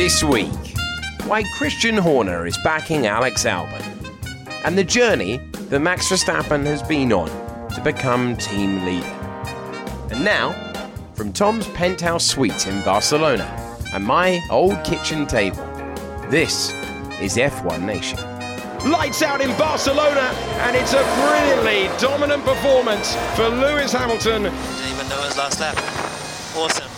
This week, why Christian Horner is backing Alex Albon, and the journey that Max Verstappen has been on to become team leader. And now, from Tom's penthouse suite in Barcelona and my old kitchen table, this is F1 Nation. Lights out in Barcelona, and it's a brilliantly dominant performance for Lewis Hamilton. Didn't even know his last lap. Awesome.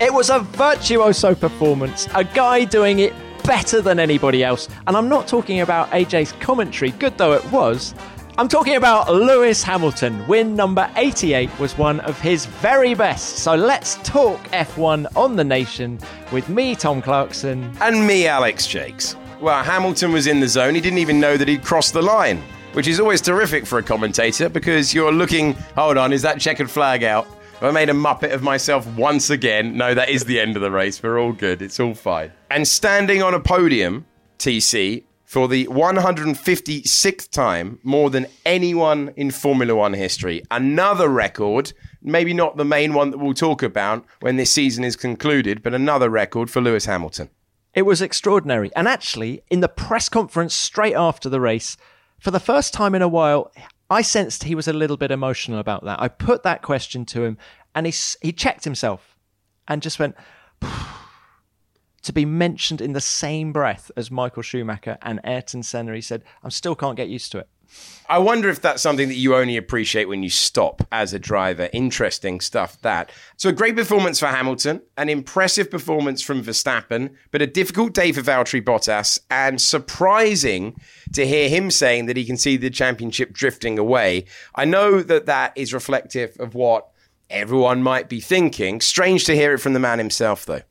It was a virtuoso performance, a guy doing it better than anybody else. And I'm not talking about AJ's commentary, good though it was. I'm talking about Lewis Hamilton. Win number 88 was one of his very best. So let's talk F1 on the nation with me, Tom Clarkson. And me, Alex Jacques. Well, Hamilton was in the zone. He didn't even know that he'd crossed the line, which is always terrific for a commentator because you're looking, hold on, is that checkered flag out? I made a muppet of myself once again. No, that is the end of the race. We're all good. It's all fine. And standing on a podium, TC, for the 156th time, more than anyone in Formula One history. Another record, maybe not the main one that we'll talk about when this season is concluded, but another record for Lewis Hamilton. It was extraordinary. And actually, in the press conference straight after the race, for the first time in a while, I sensed he was a little bit emotional about that. I put that question to him and he, he checked himself and just went, to be mentioned in the same breath as Michael Schumacher and Ayrton Senna. He said, I still can't get used to it. I wonder if that's something that you only appreciate when you stop as a driver. Interesting stuff, that. So, a great performance for Hamilton, an impressive performance from Verstappen, but a difficult day for Valtteri Bottas, and surprising to hear him saying that he can see the championship drifting away. I know that that is reflective of what everyone might be thinking. Strange to hear it from the man himself, though.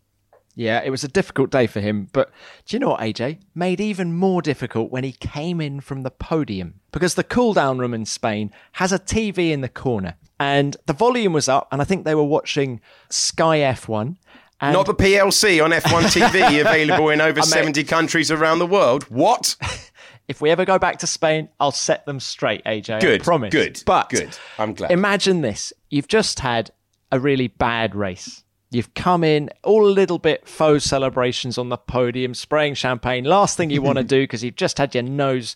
Yeah, it was a difficult day for him, but do you know what, AJ? Made even more difficult when he came in from the podium because the cool down room in Spain has a TV in the corner and the volume was up, and I think they were watching Sky F1. And Not the PLC on F1 TV, available in over 70 countries around the world. What? if we ever go back to Spain, I'll set them straight, AJ. Good. I promise. Good. But good. I'm glad. Imagine this. You've just had a really bad race. You've come in all a little bit faux celebrations on the podium, spraying champagne. Last thing you want to do because you've just had your nose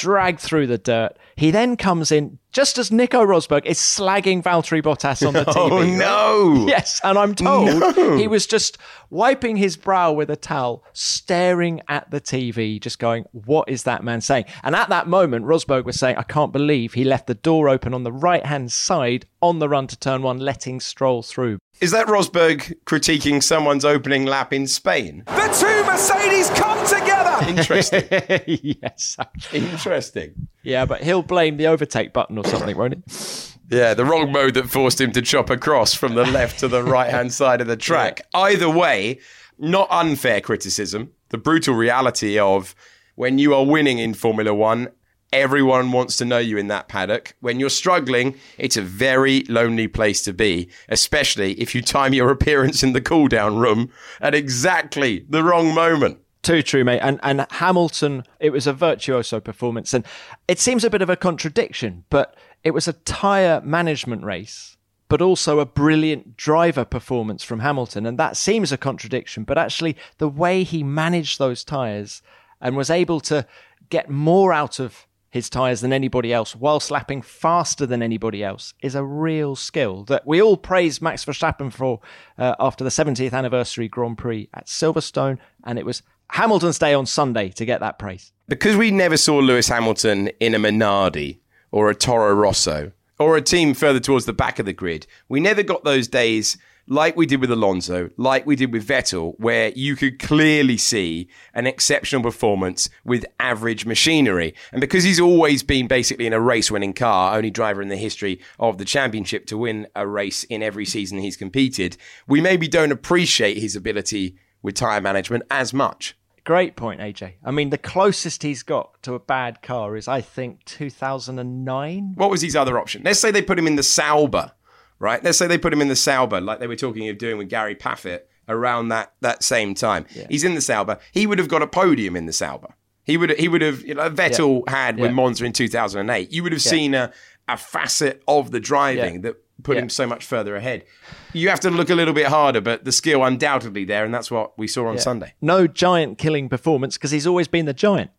dragged through the dirt. He then comes in just as Nico Rosberg is slagging Valtteri Bottas on the TV. Oh, no. Yes, and I'm told he was just wiping his brow with a towel, staring at the TV, just going, What is that man saying? And at that moment, Rosberg was saying, I can't believe he left the door open on the right hand side on the run to turn one, letting Stroll through. Is that Rosberg critiquing someone's opening lap in Spain? The two Mercedes come together. Interesting. yes. Interesting. Yeah, but he'll blame the overtake button or something, won't he? Yeah, the wrong mode that forced him to chop across from the left to the right hand side of the track. Either way, not unfair criticism. The brutal reality of when you are winning in Formula One, everyone wants to know you in that paddock. When you're struggling, it's a very lonely place to be, especially if you time your appearance in the cool down room at exactly the wrong moment. Too true, mate. And and Hamilton, it was a virtuoso performance, and it seems a bit of a contradiction, but it was a tyre management race, but also a brilliant driver performance from Hamilton, and that seems a contradiction. But actually, the way he managed those tyres and was able to get more out of his tyres than anybody else while slapping faster than anybody else is a real skill that we all praise Max Verstappen for uh, after the 70th anniversary Grand Prix at Silverstone. And it was Hamilton's day on Sunday to get that praise. Because we never saw Lewis Hamilton in a Minardi or a Toro Rosso or a team further towards the back of the grid, we never got those days like we did with Alonso, like we did with Vettel, where you could clearly see an exceptional performance with average machinery. And because he's always been basically in a race winning car, only driver in the history of the championship to win a race in every season he's competed, we maybe don't appreciate his ability with tyre management as much. Great point, AJ. I mean, the closest he's got to a bad car is, I think, 2009. What was his other option? Let's say they put him in the Sauber, right? Let's say they put him in the Sauber, like they were talking of doing with Gary Paffett around that that same time. Yeah. He's in the Sauber. He would have got a podium in the Sauber. He would he would have you know Vettel yeah. had yeah. with Monza in 2008. You would have seen a a facet of the driving that put Yeah. him so much further ahead. You have to look a little bit harder, but the skill undoubtedly there, and that's what we saw on Sunday. No giant killing performance because he's always been the giant.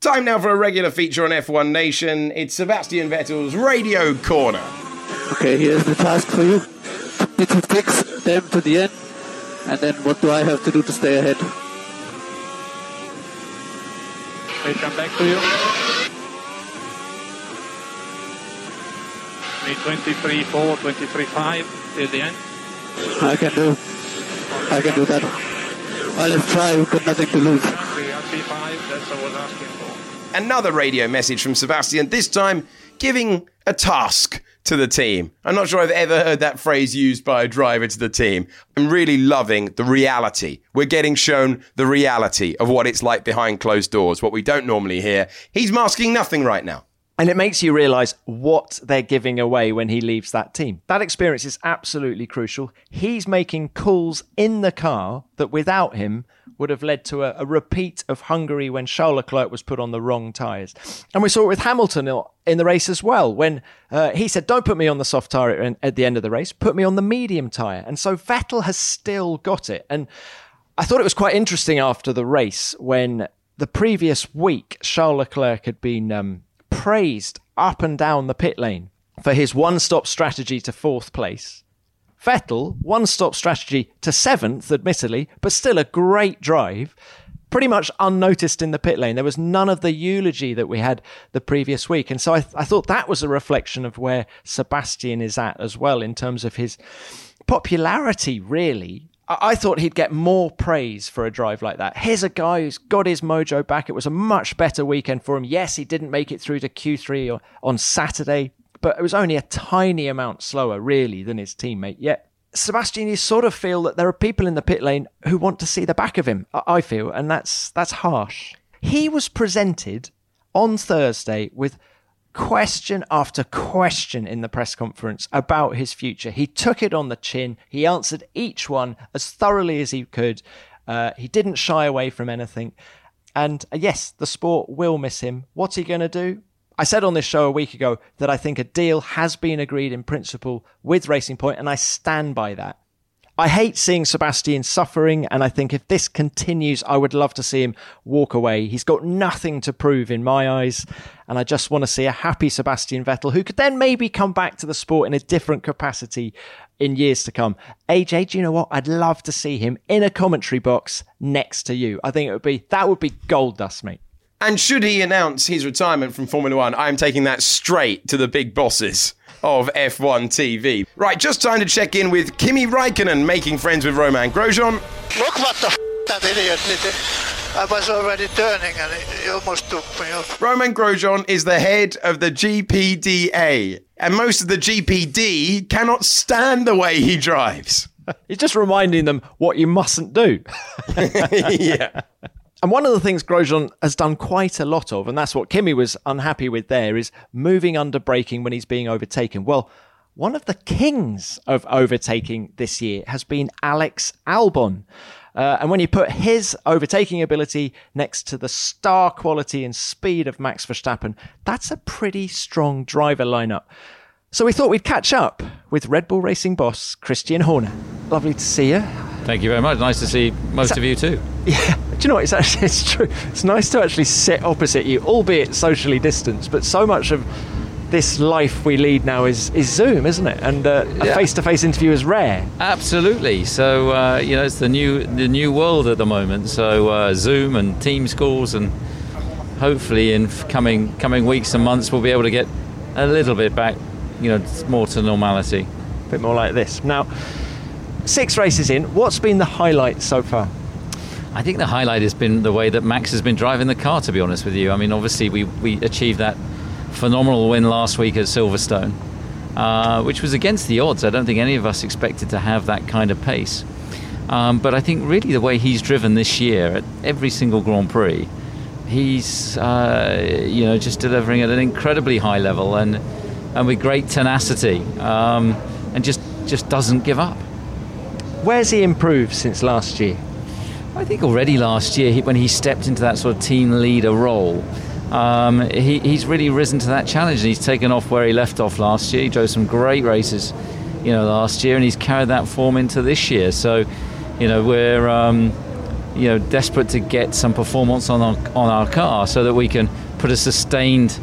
Time now for a regular feature on F1 Nation. It's Sebastian Vettel's Radio Corner. Okay, here's the task for you. Need to fix them to the end. And then what do I have to do to stay ahead? We come back to you. 323.4, 23.5 till the end. I can do. I can do that. Well, let's try. We've got nothing to lose. We are 3.5, that's what I was asking for. Another radio message from Sebastian, this time giving a task to the team. I'm not sure I've ever heard that phrase used by a driver to the team. I'm really loving the reality. We're getting shown the reality of what it's like behind closed doors, what we don't normally hear. He's masking nothing right now. And it makes you realize what they're giving away when he leaves that team. That experience is absolutely crucial. He's making calls in the car that without him would have led to a, a repeat of Hungary when Charles Leclerc was put on the wrong tyres. And we saw it with Hamilton in the race as well, when uh, he said, Don't put me on the soft tyre at- the end of the race, put me on the medium tyre. And so Vettel has still got it. And I thought it was quite interesting after the race when the previous week Charles Leclerc had been um, praised up and down the pit lane for his one stop strategy to fourth place. Vettel, one stop strategy to seventh, admittedly, but still a great drive. Pretty much unnoticed in the pit lane. There was none of the eulogy that we had the previous week. And so I, I thought that was a reflection of where Sebastian is at as well in terms of his popularity, really. I thought he'd get more praise for a drive like that. Here's a guy who's got his mojo back. It was a much better weekend for him. Yes, he didn't make it through to Q3 o- on Saturday, but it was only a tiny amount slower, really, than his teammate. Yet, Sebastian, you sort of feel that there are people in the pit lane who want to see the back of him. I I feel, and that's that's harsh. He was presented on Thursday with question after question in the press conference about his future. He took it on the chin. He answered each one as thoroughly as he could. Uh, he didn't shy away from anything. And uh, yes, the sport will miss him. What's he going to do? I said on this show a week ago that I think a deal has been agreed in principle with Racing Point, and I stand by that. I hate seeing Sebastian suffering, and I think if this continues, I would love to see him walk away. He's got nothing to prove in my eyes, and I just want to see a happy Sebastian Vettel who could then maybe come back to the sport in a different capacity in years to come. AJ, do you know what? I'd love to see him in a commentary box next to you. I think it would be that would be gold dust, mate. And should he announce his retirement from Formula One, I'm taking that straight to the big bosses of F1 TV. Right, just time to check in with Kimi Raikkonen making friends with Romain Grosjean. Look what the f- that idiot did. I was already turning and he almost took me off. Romain Grosjean is the head of the GPDA, and most of the GPD cannot stand the way he drives. He's just reminding them what you mustn't do. yeah. And one of the things Grosjean has done quite a lot of, and that's what Kimi was unhappy with there, is moving under braking when he's being overtaken. Well, one of the kings of overtaking this year has been Alex Albon. Uh, and when you put his overtaking ability next to the star quality and speed of Max Verstappen, that's a pretty strong driver lineup. So we thought we'd catch up with Red Bull Racing boss Christian Horner. Lovely to see you. Thank you very much. Nice to see most of you too. Yeah, do you know what? It's actually it's true. It's nice to actually sit opposite you, albeit socially distanced. But so much of this life we lead now is is Zoom, isn't it? And uh, a Yeah. face-to-face interview is rare. Absolutely. So uh, you know, it's the new the new world at the moment. So uh, Zoom and Teams calls, and hopefully in coming coming weeks and months, we'll be able to get a little bit back, you know, more to normality. A bit more like this. Now, six races in. What's been the highlight so far? I think the highlight has been the way that Max has been driving the car. To be honest with you, I mean, obviously we we achieved that phenomenal win last week at Silverstone, uh, which was against the odds. I don't think any of us expected to have that kind of pace. Um, but I think really the way he's driven this year at every single Grand Prix, he's uh, you know just delivering at an incredibly high level and and with great tenacity, um, and just just doesn't give up. Where's he improved since last year? I think already last year, he, when he stepped into that sort of team leader role, um, he, he's really risen to that challenge and he's taken off where he left off last year. He drove some great races you know, last year, and he's carried that form into this year. So, you know, we're um, you know desperate to get some performance on our on our car so that we can put a sustained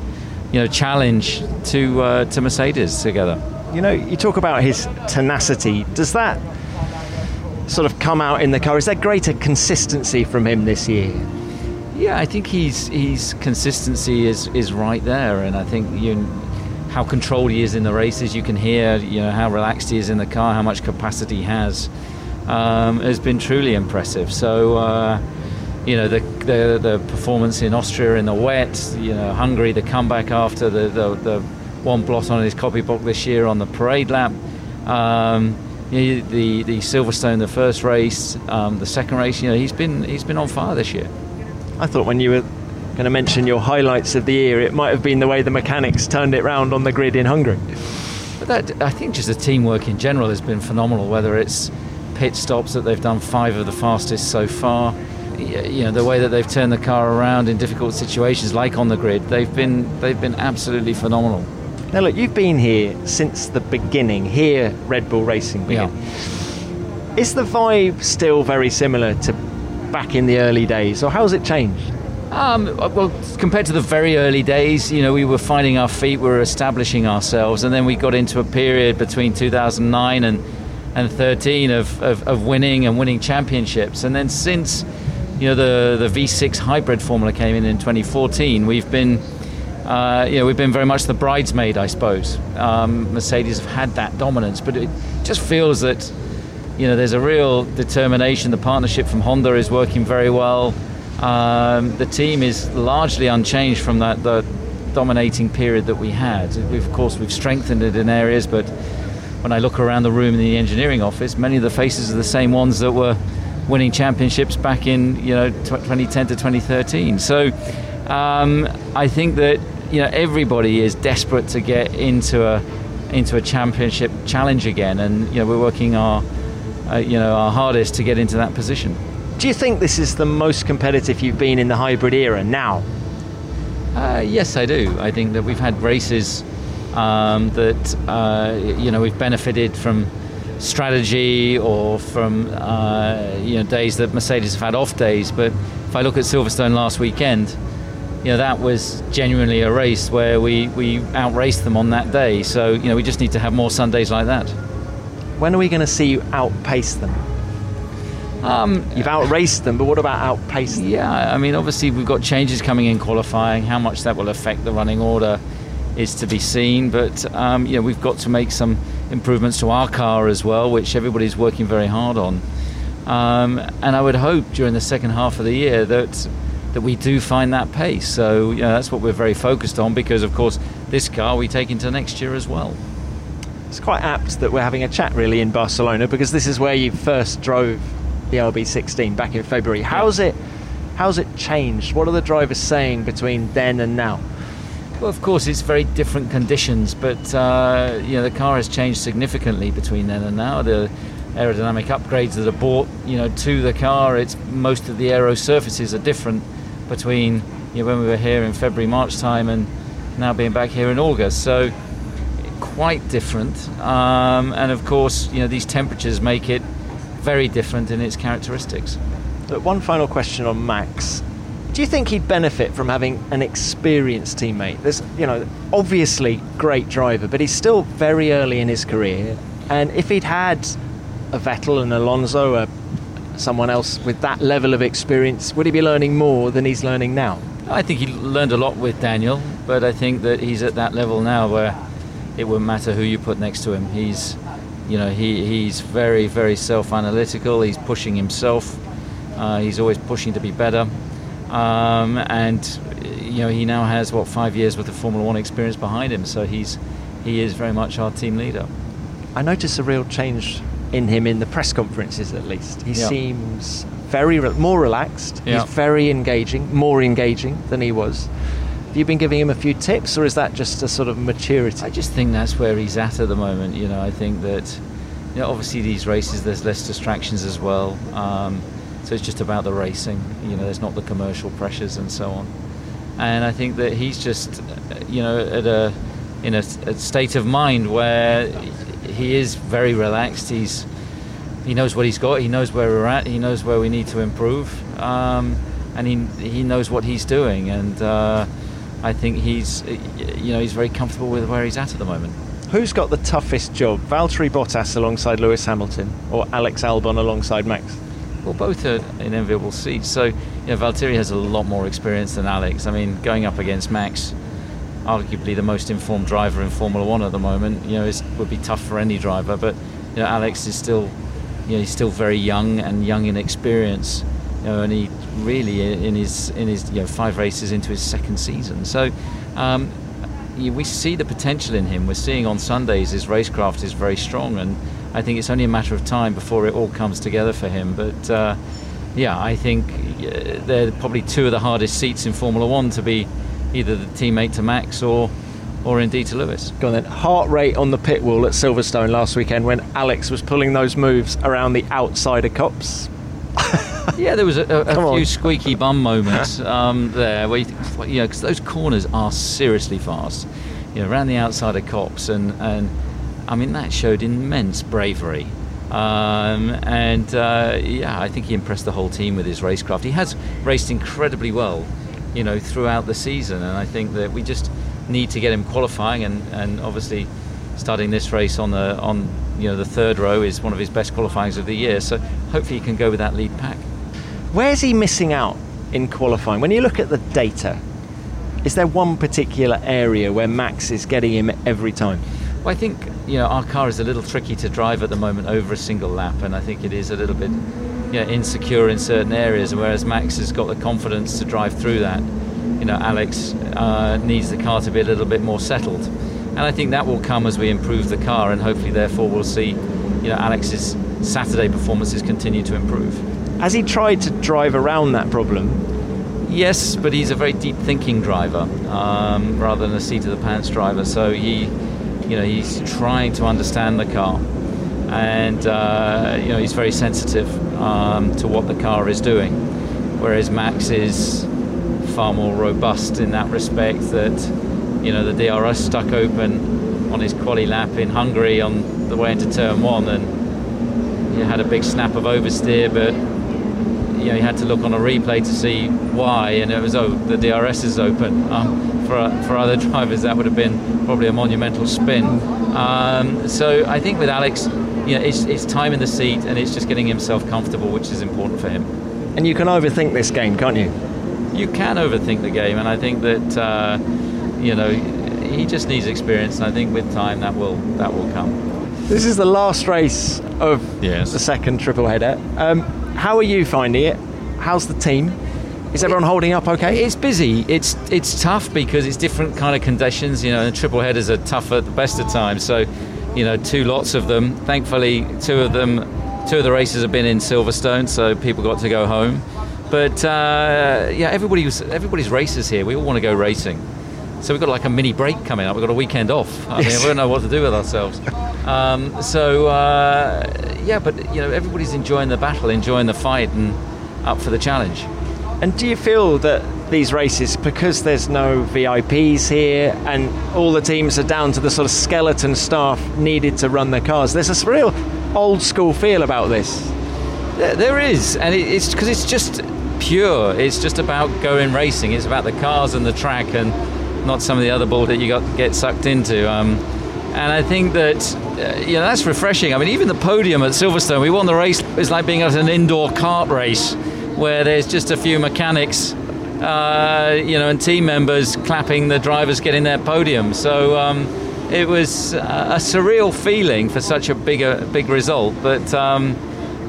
you know challenge to uh, to Mercedes together. You know, you talk about his tenacity. Does that sort of come out in the car? Is there greater consistency from him this year? Yeah, I think he's he's consistency is is right there, and I think you how controlled he is in the races. You can hear you know how relaxed he is in the car, how much capacity he has. Um, has been truly impressive. So. Uh, you know the, the, the performance in Austria in the wet, you know Hungary, the comeback after the, the, the one blot on his copy block this year on the parade lap, um, the the Silverstone, the first race, um, the second race. You know he's been he's been on fire this year. I thought when you were going to mention your highlights of the year, it might have been the way the mechanics turned it round on the grid in Hungary. But that, I think just the teamwork in general has been phenomenal. Whether it's pit stops that they've done five of the fastest so far you know the way that they've turned the car around in difficult situations, like on the grid, they've been they've been absolutely phenomenal. Now look, you've been here since the beginning. Here, Red Bull Racing began. Yeah. Is the vibe still very similar to back in the early days, or how has it changed? Um, well, compared to the very early days, you know, we were finding our feet, we were establishing ourselves, and then we got into a period between 2009 and and 13 of, of, of winning and winning championships, and then since you know the the V6 hybrid formula came in in 2014, we've been uh, you know we've been very much the bridesmaid, I suppose. Um, Mercedes have had that dominance, but it just feels that you know there's a real determination. The partnership from Honda is working very well. Um, the team is largely unchanged from that the dominating period that we had. We've, of course, we've strengthened it in areas, but when I look around the room in the engineering office, many of the faces are the same ones that were winning championships back in you know 2010 to 2013. So um, I think that you know everybody is desperate to get into a into a championship challenge again, and you know we're working our uh, you know our hardest to get into that position. Do you think this is the most competitive you've been in the hybrid era now? Uh, yes, I do. I think that we've had races um, that uh, you know we've benefited from strategy or from uh, you know days that Mercedes have had off days. But if I look at Silverstone last weekend, you know that was genuinely a race where we we outraced them on that day. So you know we just need to have more Sundays like that. When are we going to see you outpace them? Um, You've outraced them, but what about outpace them? Yeah, I mean, obviously we've got changes coming in qualifying. How much that will affect the running order is to be seen. But um, you know, we've got to make some improvements to our car as well, which everybody's working very hard on. Um, and I would hope during the second half of the year that that we do find that pace. So you know, that's what we're very focused on because, of course, this car we take into next year as well. It's quite apt that we're having a chat really in Barcelona because this is where you first drove the RB16 back in February. How's it? How's it changed? What are the drivers saying between then and now? Well, of course, it's very different conditions, but uh, you know the car has changed significantly between then and now. The aerodynamic upgrades that are brought, you know, to the car, it's most of the aero surfaces are different between you know, when we were here in February, March time, and now being back here in August. So quite different, um, and of course, you know, these temperatures make it very different in its characteristics. But one final question on Max. Do you think he'd benefit from having an experienced teammate? There's, you know, obviously great driver, but he's still very early in his career. And if he'd had a Vettel and Alonso, or someone else with that level of experience, would he be learning more than he's learning now? I think he learned a lot with Daniel, but I think that he's at that level now where it wouldn't matter who you put next to him. He's, you know, he, he's very, very self-analytical. He's pushing himself. Uh, he's always pushing to be better. Um, and you know he now has what five years worth of Formula One experience behind him, so he's he is very much our team leader. I notice a real change in him in the press conferences, at least. He seems very re- more relaxed. He's very engaging, more engaging than he was. Have you been giving him a few tips, or is that just a sort of maturity? I just think that's where he's at at the moment. You know, I think that you know, obviously these races there's less distractions as well. Um, so it's just about the racing. You know, there's not the commercial pressures and so on. And I think that he's just, you know, at a in a, a state of mind where he is very relaxed. He's he knows what he's got. He knows where we're at. He knows where we need to improve, um, and he he knows what he's doing. And uh, I think he's you know he's very comfortable with where he's at at the moment. Who's got the toughest job, Valtteri Bottas alongside Lewis Hamilton or Alex Albon alongside Max? Well, both are in enviable seats. So, you know, Valtteri has a lot more experience than Alex. I mean, going up against Max, arguably the most informed driver in Formula One at the moment, you know, it would be tough for any driver. But, you know, Alex is still, you know, he's still very young and young in experience. You know, and he really in his in his you know five races into his second season. So. Um, we see the potential in him. We're seeing on Sundays his racecraft is very strong, and I think it's only a matter of time before it all comes together for him. But uh, yeah, I think uh, they're probably two of the hardest seats in Formula One to be either the teammate to Max or or indeed to Lewis. Go on then. Heart rate on the pit wall at Silverstone last weekend when Alex was pulling those moves around the outsider Copse. yeah, there was a, a, a few on. squeaky bum moments um, there where you, think, you know, because those corners are seriously fast. You know, around the outside of Copse and and I mean that showed immense bravery. Um, and uh, yeah, I think he impressed the whole team with his racecraft. He has raced incredibly well, you know, throughout the season, and I think that we just need to get him qualifying, and, and obviously starting this race on the on you know the third row is one of his best qualifyings of the year. So hopefully he can go with that lead pack. Where's he missing out in qualifying? When you look at the data, is there one particular area where Max is getting him every time? Well, I think you know our car is a little tricky to drive at the moment over a single lap, and I think it is a little bit you know, insecure in certain areas. Whereas Max has got the confidence to drive through that. You know, Alex uh, needs the car to be a little bit more settled, and I think that will come as we improve the car, and hopefully, therefore, we'll see you know Alex's Saturday performances continue to improve. Has he tried to drive around that problem? Yes, but he's a very deep thinking driver um, rather than a seat of the pants driver. So he, you know, he's trying to understand the car, and uh, you know, he's very sensitive um, to what the car is doing. Whereas Max is far more robust in that respect. That you know, the DRS stuck open on his quali lap in Hungary on the way into turn one, and he had a big snap of oversteer, but you know, you had to look on a replay to see why, and it was oh, the DRS is open. Um, for for other drivers, that would have been probably a monumental spin. Um, so I think with Alex, you know, it's, it's time in the seat, and it's just getting himself comfortable, which is important for him. And you can overthink this game, can't you? You can overthink the game, and I think that uh, you know he just needs experience, and I think with time that will that will come. This is the last race of yes. the second triple header. Um, how are you finding it? How's the team? Is everyone holding up okay? It's busy. It's it's tough because it's different kind of conditions. You know, and triple headers are tough at the best of times. So, you know, two lots of them. Thankfully, two of them, two of the races have been in Silverstone, so people got to go home. But uh, yeah, everybody was, everybody's races here. We all want to go racing. So we've got like a mini break coming up. We've got a weekend off. I mean, we don't know what to do with ourselves. Um, so uh, yeah, but you know, everybody's enjoying the battle, enjoying the fight, and up for the challenge. And do you feel that these races, because there's no VIPs here and all the teams are down to the sort of skeleton staff needed to run their cars, there's a real old school feel about this? There is, and it's because it's just pure. It's just about going racing. It's about the cars and the track, and not some of the other ball that you got get sucked into. Um, and I think that uh, you know that's refreshing. I mean, even the podium at Silverstone, we won the race. It's like being at an indoor kart race where there's just a few mechanics, uh, you know, and team members clapping the drivers getting their podium. So um, it was a surreal feeling for such a big a big result. But um,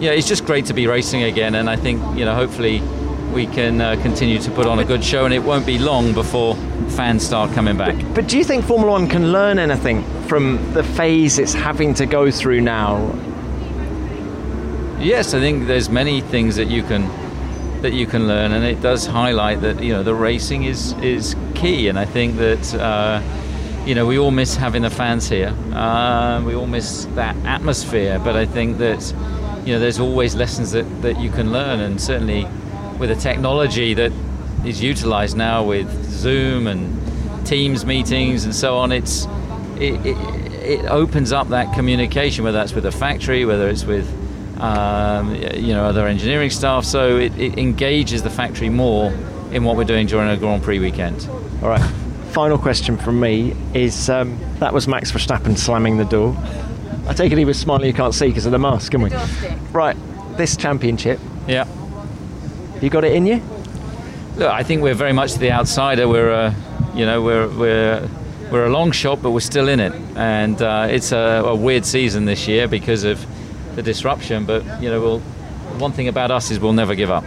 yeah, it's just great to be racing again, and I think you know hopefully we can uh, continue to put on a good show, and it won't be long before fans start coming back. But, but do you think Formula One can learn anything from the phase it's having to go through now? Yes, I think there's many things that you can that you can learn, and it does highlight that you know the racing is is key, and I think that. Uh, you know, we all miss having the fans here. Uh, we all miss that atmosphere. But I think that, you know, there's always lessons that, that you can learn. And certainly with the technology that is utilized now with Zoom and Teams meetings and so on, it's it, it, it opens up that communication, whether that's with the factory, whether it's with um, you know other engineering staff. So it, it engages the factory more in what we're doing during a Grand Prix weekend. All right. Final question from me is um, that was Max Verstappen slamming the door. I take it he was smiling. You can't see because of the mask, can we? Right. This championship, Yeah. you got it in you? Look, I think we're very much the outsider. We're, uh, you know, we're we're we're a long shot, but we're still in it, and uh, it's a, a weird season this year because of the disruption. But you know, we'll, one thing about us is we'll never give up.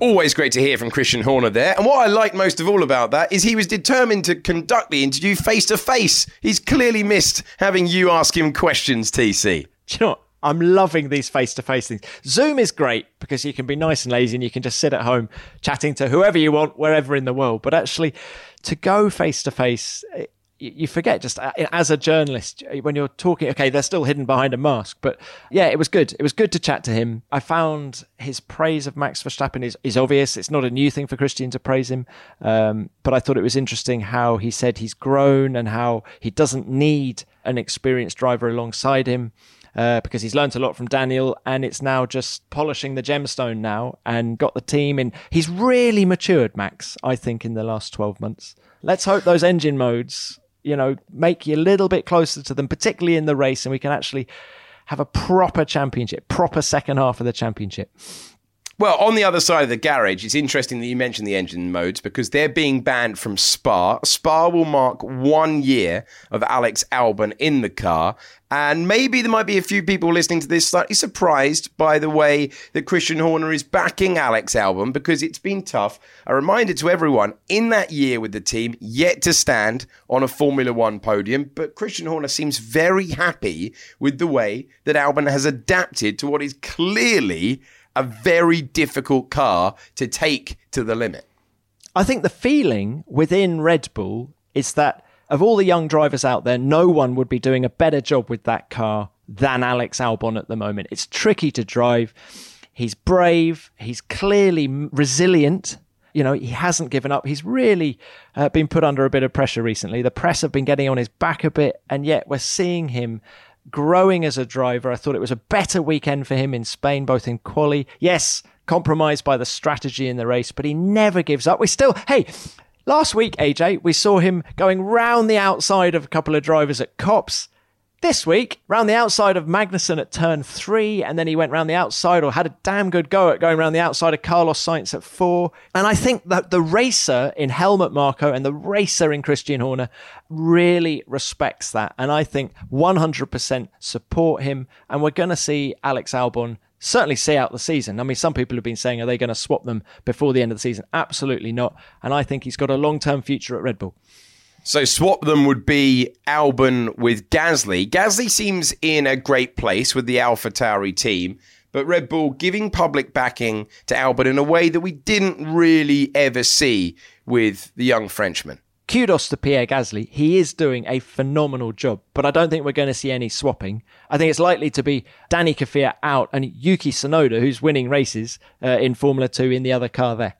Always great to hear from Christian Horner there. And what I like most of all about that is he was determined to conduct the interview face to face. He's clearly missed having you ask him questions, TC. Do you know what? I'm loving these face to face things. Zoom is great because you can be nice and lazy and you can just sit at home chatting to whoever you want, wherever in the world. But actually, to go face to face, you forget just uh, as a journalist when you're talking okay they're still hidden behind a mask but yeah it was good it was good to chat to him i found his praise of max verstappen is, is obvious it's not a new thing for christian to praise him um, but i thought it was interesting how he said he's grown and how he doesn't need an experienced driver alongside him uh, because he's learnt a lot from Daniel and it's now just polishing the gemstone now and got the team in. He's really matured, Max, I think, in the last 12 months. Let's hope those engine modes, you know, make you a little bit closer to them, particularly in the race, and we can actually have a proper championship, proper second half of the championship. Well, on the other side of the garage, it's interesting that you mentioned the engine modes because they're being banned from Spa. Spa will mark one year of Alex Albon in the car. And maybe there might be a few people listening to this slightly surprised by the way that Christian Horner is backing Alex Albon because it's been tough. A reminder to everyone in that year with the team, yet to stand on a Formula One podium. But Christian Horner seems very happy with the way that Albon has adapted to what is clearly a very difficult car to take to the limit. I think the feeling within Red Bull is that of all the young drivers out there, no one would be doing a better job with that car than Alex Albon at the moment. It's tricky to drive. He's brave. He's clearly resilient. You know, he hasn't given up. He's really uh, been put under a bit of pressure recently. The press have been getting on his back a bit, and yet we're seeing him growing as a driver. I thought it was a better weekend for him in Spain, both in quali. Yes, compromised by the strategy in the race, but he never gives up. We still, hey, last week, AJ, we saw him going round the outside of a couple of drivers at Copse. This week, round the outside of Magnussen at turn three, and then he went round the outside or had a damn good go at going round the outside of Carlos Sainz at four. And I think that the racer in Helmut Marko and the racer in Christian Horner really respects that. And I think 100% support him. And we're going to see Alex Albon certainly see out the season. I mean, some people have been saying, are they going to swap them before the end of the season? Absolutely not. And I think he's got a long term future at Red Bull. So swap them would be Albon with Gasly. Gasly seems in a great place with the Alpha Tauri team, but Red Bull giving public backing to Albon in a way that we didn't really ever see with the young Frenchman. Kudos to Pierre Gasly. He is doing a phenomenal job, but I don't think we're going to see any swapping. I think it's likely to be Danny Kvyat out and Yuki Tsunoda, who's winning races uh, in Formula 2 in the other car there.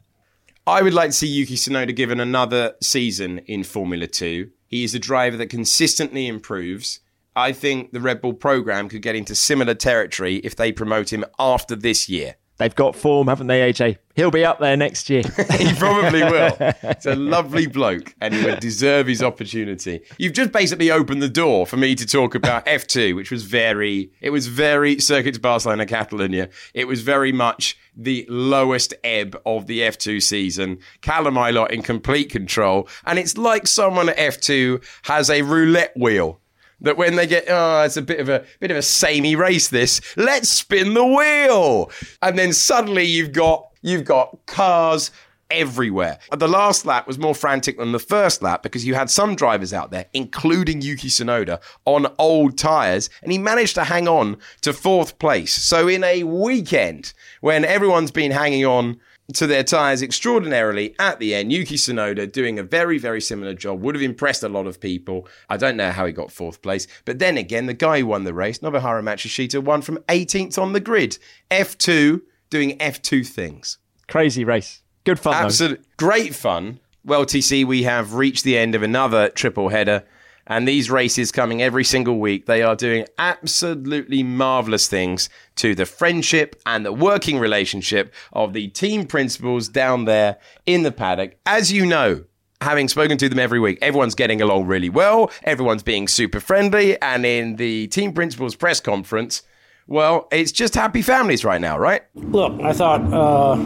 I would like to see Yuki Tsunoda given another season in Formula 2. He is a driver that consistently improves. I think the Red Bull program could get into similar territory if they promote him after this year. They've got form, haven't they, AJ? He'll be up there next year. he probably will. He's a lovely bloke and he would deserve his opportunity. You've just basically opened the door for me to talk about F2, which was very, it was very Circuits Barcelona Catalonia. It was very much the lowest ebb of the F2 season. Callum Ilott in complete control. And it's like someone at F2 has a roulette wheel that when they get oh it's a bit of a bit of a samey race this let's spin the wheel and then suddenly you've got you've got cars everywhere. The last lap was more frantic than the first lap because you had some drivers out there, including Yuki Tsunoda, on old tyres, and he managed to hang on to fourth place. So, in a weekend when everyone's been hanging on to their tyres extraordinarily at the end. Yuki Tsunoda doing a very, very similar job, would have impressed a lot of people. I don't know how he got fourth place. But then again, the guy who won the race, Nobuharu Matsushita, won from 18th on the grid. F2 doing F2 things. Crazy race. Good fun. Absolute great fun. Well, TC, we have reached the end of another triple header. And these races coming every single week, they are doing absolutely marvelous things to the friendship and the working relationship of the team principals down there in the paddock. As you know, having spoken to them every week, everyone's getting along really well, everyone's being super friendly, and in the team principals press conference, well, it's just happy families right now, right? Look, I thought uh,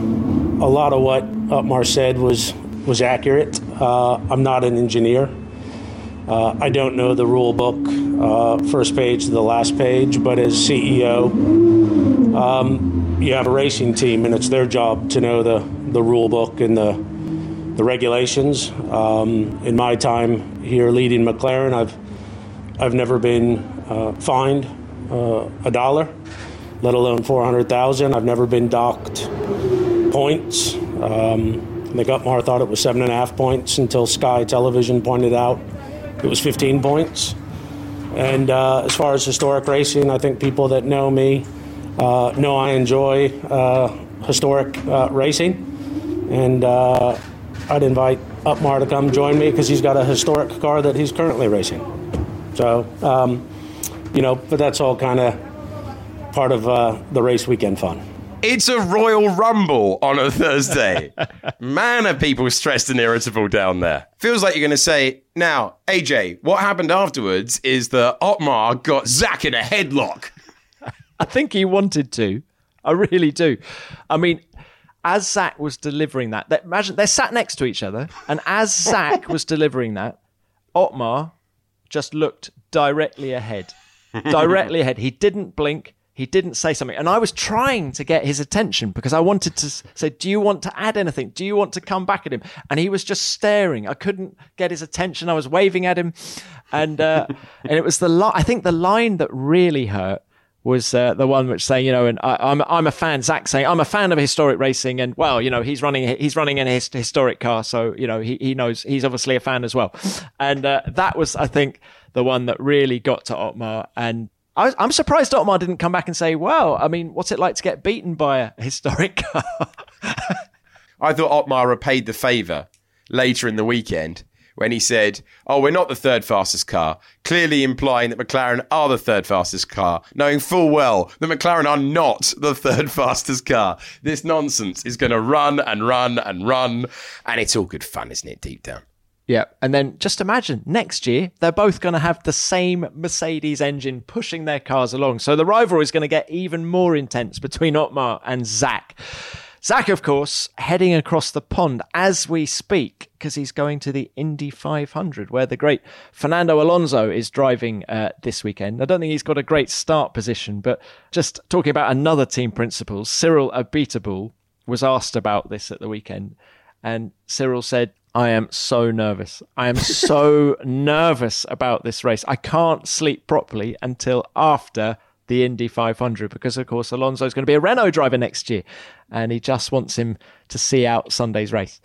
a lot of what Otmar said was was accurate. Uh, I'm not an engineer. Uh, I don't know the rule book, uh, first page to the last page, but as CEO, um, you have a racing team, and it's their job to know the, the rule book and the the regulations. Um, in my time here leading McLaren, I've I've never been uh, fined uh, a dollar, let alone four hundred thousand. I've never been docked points. Um, I think Otmar thought it was seven and a half points until Sky Television pointed out it was 15 points. And uh, as far as historic racing, I think people that know me uh, know I enjoy uh, historic uh, racing. And uh, I'd invite Otmar to come join me because he's got a historic car that he's currently racing. So, um, you know, but that's all kind of part of the race weekend fun. It's a Royal Rumble on a Thursday. Man, are people stressed and irritable down there. Feels like you're going to say, now, AJ, what happened afterwards is that Otmar got Zak in a headlock. I think he wanted to. I really do. I mean, as Zak was delivering that, that imagine they're sat next to each other, and as Zak was delivering that, Otmar just looked directly ahead. Directly ahead. He didn't blink. He didn't say something. And I was trying to get his attention because I wanted to say, Do you want to add anything? Do you want to come back at him? And he was just staring. I couldn't get his attention. I was waving at him. And, uh, and it was the li- I think the line that really hurt was uh, the one which saying, you know, and I, am I'm, I'm a fan. Zak saying, I'm a fan of historic racing, and well, you know, he's running he's running in a his, historic car, so you know, he he knows he's obviously a fan as well. And uh, that was, I think, the one that really got to Otmar, and I, am surprised Otmar didn't come back and say, "Well, I mean, what's it like to get beaten by a historic car?" I thought Otmar repaid the favour later in the weekend when he said, "Oh, we're not the third fastest car," clearly implying that McLaren are the third fastest car, knowing full well that McLaren are not the third fastest car. This nonsense is going to run and run and run, and it's all good fun, isn't it? Deep down. Yeah. And then just imagine next year, they're both going to have the same Mercedes engine pushing their cars along. So the rivalry is going to get even more intense between Otmar and Zak. Zak, of course, heading across the pond as we speak because he's going to the Indy 500, where the great Fernando Alonso is driving uh, this weekend. I don't think he's got a great start position, but just talking about another team principal, Cyril Abiteboul was asked about this at the weekend. And Cyril said, I am so nervous. I am so nervous about this race. I can't sleep properly until after the Indy 500 because, of course, Alonso is going to be a Renault driver next year and he just wants him to see out Sunday's race.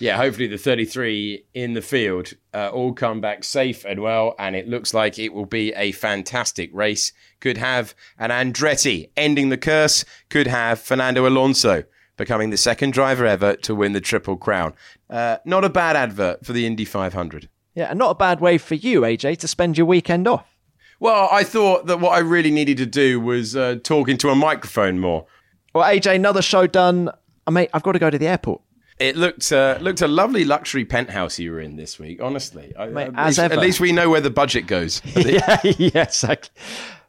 Yeah, hopefully the 33 in the field uh, all come back safe and well, and it looks like it will be a fantastic race. Could have an Andretti ending the curse, could have Fernando Alonso becoming the second driver ever to win the Triple Crown. Uh, not a bad advert for the Indy 500. Yeah, and not a bad way for you, AJ, to spend your weekend off. Well, I thought that what I really needed to do was uh, talk into a microphone more. Well, AJ, another show done. I uh, mate, I've got to go to the airport. It looked uh, looked a lovely luxury penthouse you were in this week. Honestly, mate, at, least, at, least, we know where the budget goes. yeah, yes,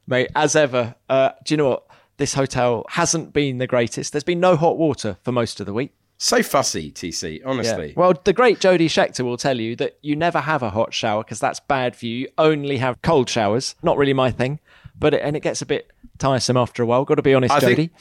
mate. As ever, uh, do you know what? This hotel hasn't been the greatest. There's been no hot water for most of the week. So fussy, TC, honestly. Yeah. Well, the great Jody Scheckter will tell you that you never have a hot shower because that's bad for you. You only have cold showers. Not really my thing, but it, and it gets a bit tiresome after a while. Got to be honest, I Jody. Think,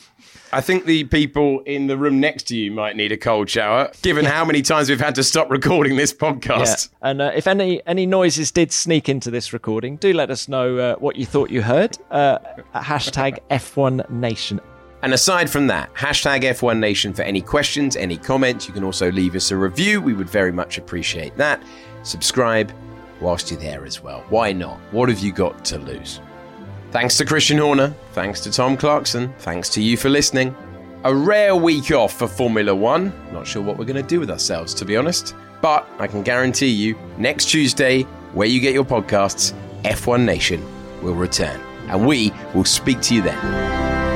I think the people in the room next to you might need a cold shower, given how many times we've had to stop recording this podcast. Yeah. And uh, if any any noises did sneak into this recording, do let us know uh, what you thought you heard. Uh, hashtag F1 Nation. And aside from that, hashtag F1 Nation for any questions, any comments. You can also leave us a review. We would very much appreciate that. Subscribe whilst you're there as well. Why not? What have you got to lose? Thanks to Christian Horner. Thanks to Tom Clarkson. Thanks to you for listening. A rare week off for Formula One. Not sure what we're going to do with ourselves, to be honest. But I can guarantee you, next Tuesday, where you get your podcasts, F1 Nation will return. And we will speak to you then.